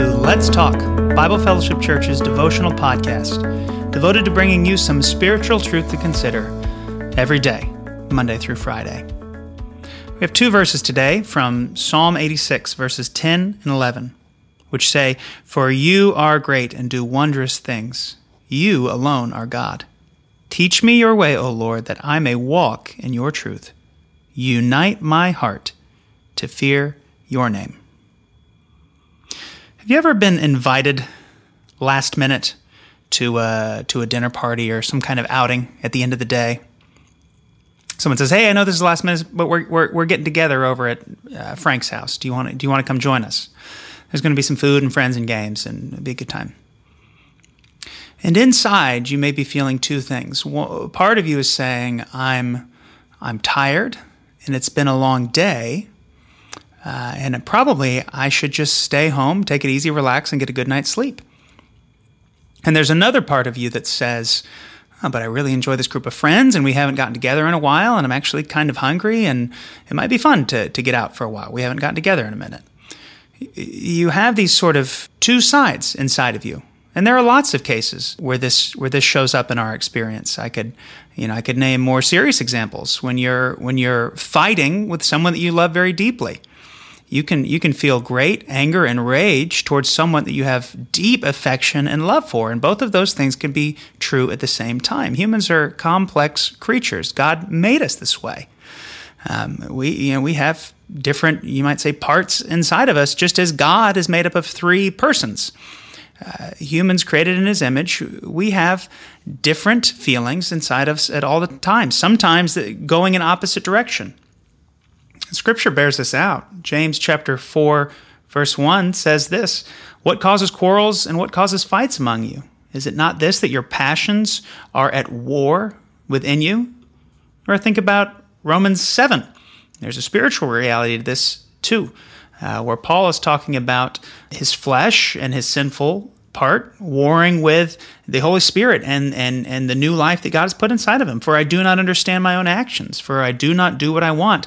Let's Talk, Bible Fellowship Church's devotional podcast, devoted to bringing you some spiritual truth to consider every day, Monday through Friday. We have two verses today from Psalm 86, verses 10 and 11, which say, For you are great and do wondrous things. You alone are God. Teach me your way, O Lord, that I may walk in your truth. Unite my heart to fear your name. Have you ever been invited last minute to a, uh, to a dinner party or some kind of outing at the end of the day? Someone says, "Hey, I know this is last minute, but we're we're, we're getting together over at uh, Frank's house. Do you want to, do you want to come join us? There's going to be some food and friends and games, and it'll be a good time." And inside, you may be feeling two things. Part of you is saying, "I'm I'm tired, and it's been a long day." Uh, and probably I should just stay home, take it easy, relax, and get a good night's sleep. And there's another part of you that says, oh, but I really enjoy this group of friends and we haven't gotten together in a while and I'm actually kind of hungry and it might be fun to, to get out for a while. We haven't gotten together in a minute. You have these sort of two sides inside of you. And there are lots of cases where this where this shows up in our experience. I could, you know, I could name more serious examples when you're when you're fighting with someone that you love very deeply you can you can feel great anger and rage towards someone that you have deep affection and love for. And both of those things can be true at the same time. Humans are complex creatures. God made us this way. Um, we you know we have different you might say parts inside of us just as god is made up of three persons. Uh, humans created in his image, we have different feelings inside of us at all the time, sometimes going in opposite direction. Scripture bears this out. James chapter 4 verse 1 says this, "What causes quarrels and what causes fights among you? Is it not this that your passions are at war within you?" Or think about Romans 7. There's a spiritual reality to this too, uh, where Paul is talking about his flesh and his sinful part warring with the Holy Spirit and, and, and the new life that God has put inside of him. For I do not understand my own actions, for I do not do what I want,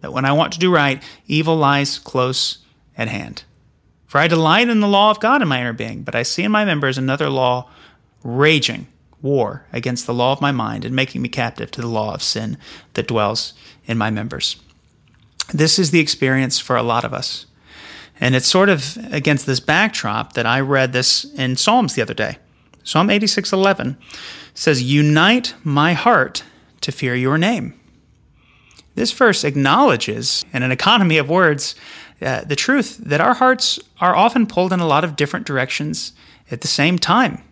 that when I want to do right, evil lies close at hand. For I delight in the law of God in my inner being, but I see in my members another law raging war against the law of my mind and making me captive to the law of sin that dwells in my members. This is the experience for a lot of us. And it's sort of against this backdrop that I read this in Psalms the other day. Psalm 86:11 says, "Unite my heart to fear your name." This verse acknowledges, in an economy of words, uh, the truth that our hearts are often pulled in a lot of different directions at the same time.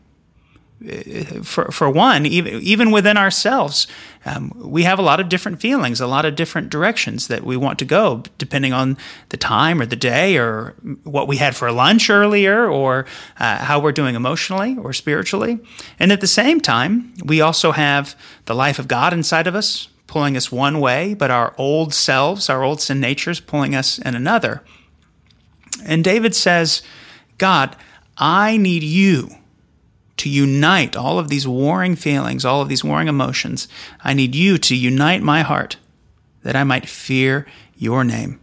Uh, for, for one, even, even within ourselves, um, we have a lot of different feelings, a lot of different directions that we want to go, depending on the time or the day or what we had for lunch earlier or uh, how we're doing emotionally or spiritually. And at the same time, we also have the life of God inside of us, pulling us one way, but our old selves, our old sin natures, pulling us in another. And David says, God, I need you to unite all of these warring feelings, all of these warring emotions. I need you to unite my heart that I might fear your name.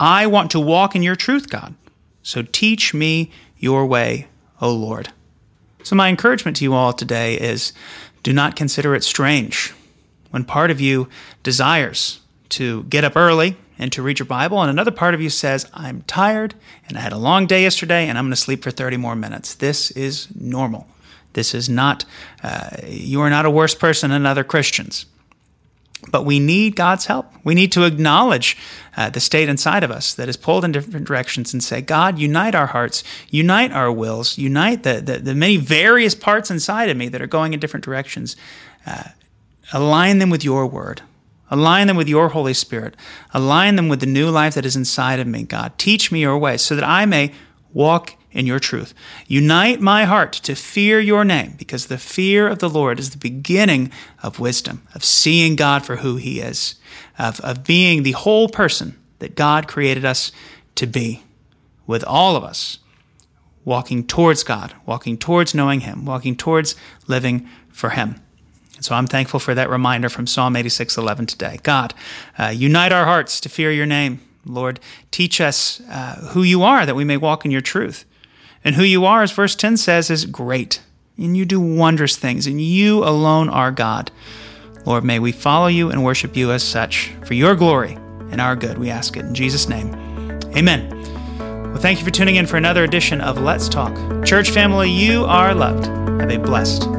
I want to walk in your truth, God. So teach me your way, O Lord. So, my encouragement to you all today is do not consider it strange when part of you desires to get up early and to read your Bible, and another part of you says, I'm tired and I had a long day yesterday and I'm going to sleep for 30 more minutes. This is normal. This is not, uh, you are not a worse person than other Christians. But we need God's help. We need to acknowledge uh, the state inside of us that is pulled in different directions and say, God, unite our hearts, unite our wills, unite the, the, the many various parts inside of me that are going in different directions. Uh, Align them with your word. Align them with your Holy Spirit. Align them with the new life that is inside of me, God. Teach me your ways so that I may walk in your truth. Unite my heart to fear your name, because the fear of the Lord is the beginning of wisdom, of seeing God for who he is, of, of being the whole person that God created us to be, with all of us walking towards God, walking towards knowing him, walking towards living for him. And so I'm thankful for that reminder from Psalm 86:11 today. God, uh, unite our hearts to fear your name. Lord, teach us uh, who you are that we may walk in your truth. And who you are, as verse 10 says, is great. And you do wondrous things, and you alone are God. Lord, may we follow you and worship you as such for your glory and our good. We ask it in Jesus' name. Amen. Well, thank you for tuning in for another edition of Let's Talk. Church family, you are loved. Have a blessed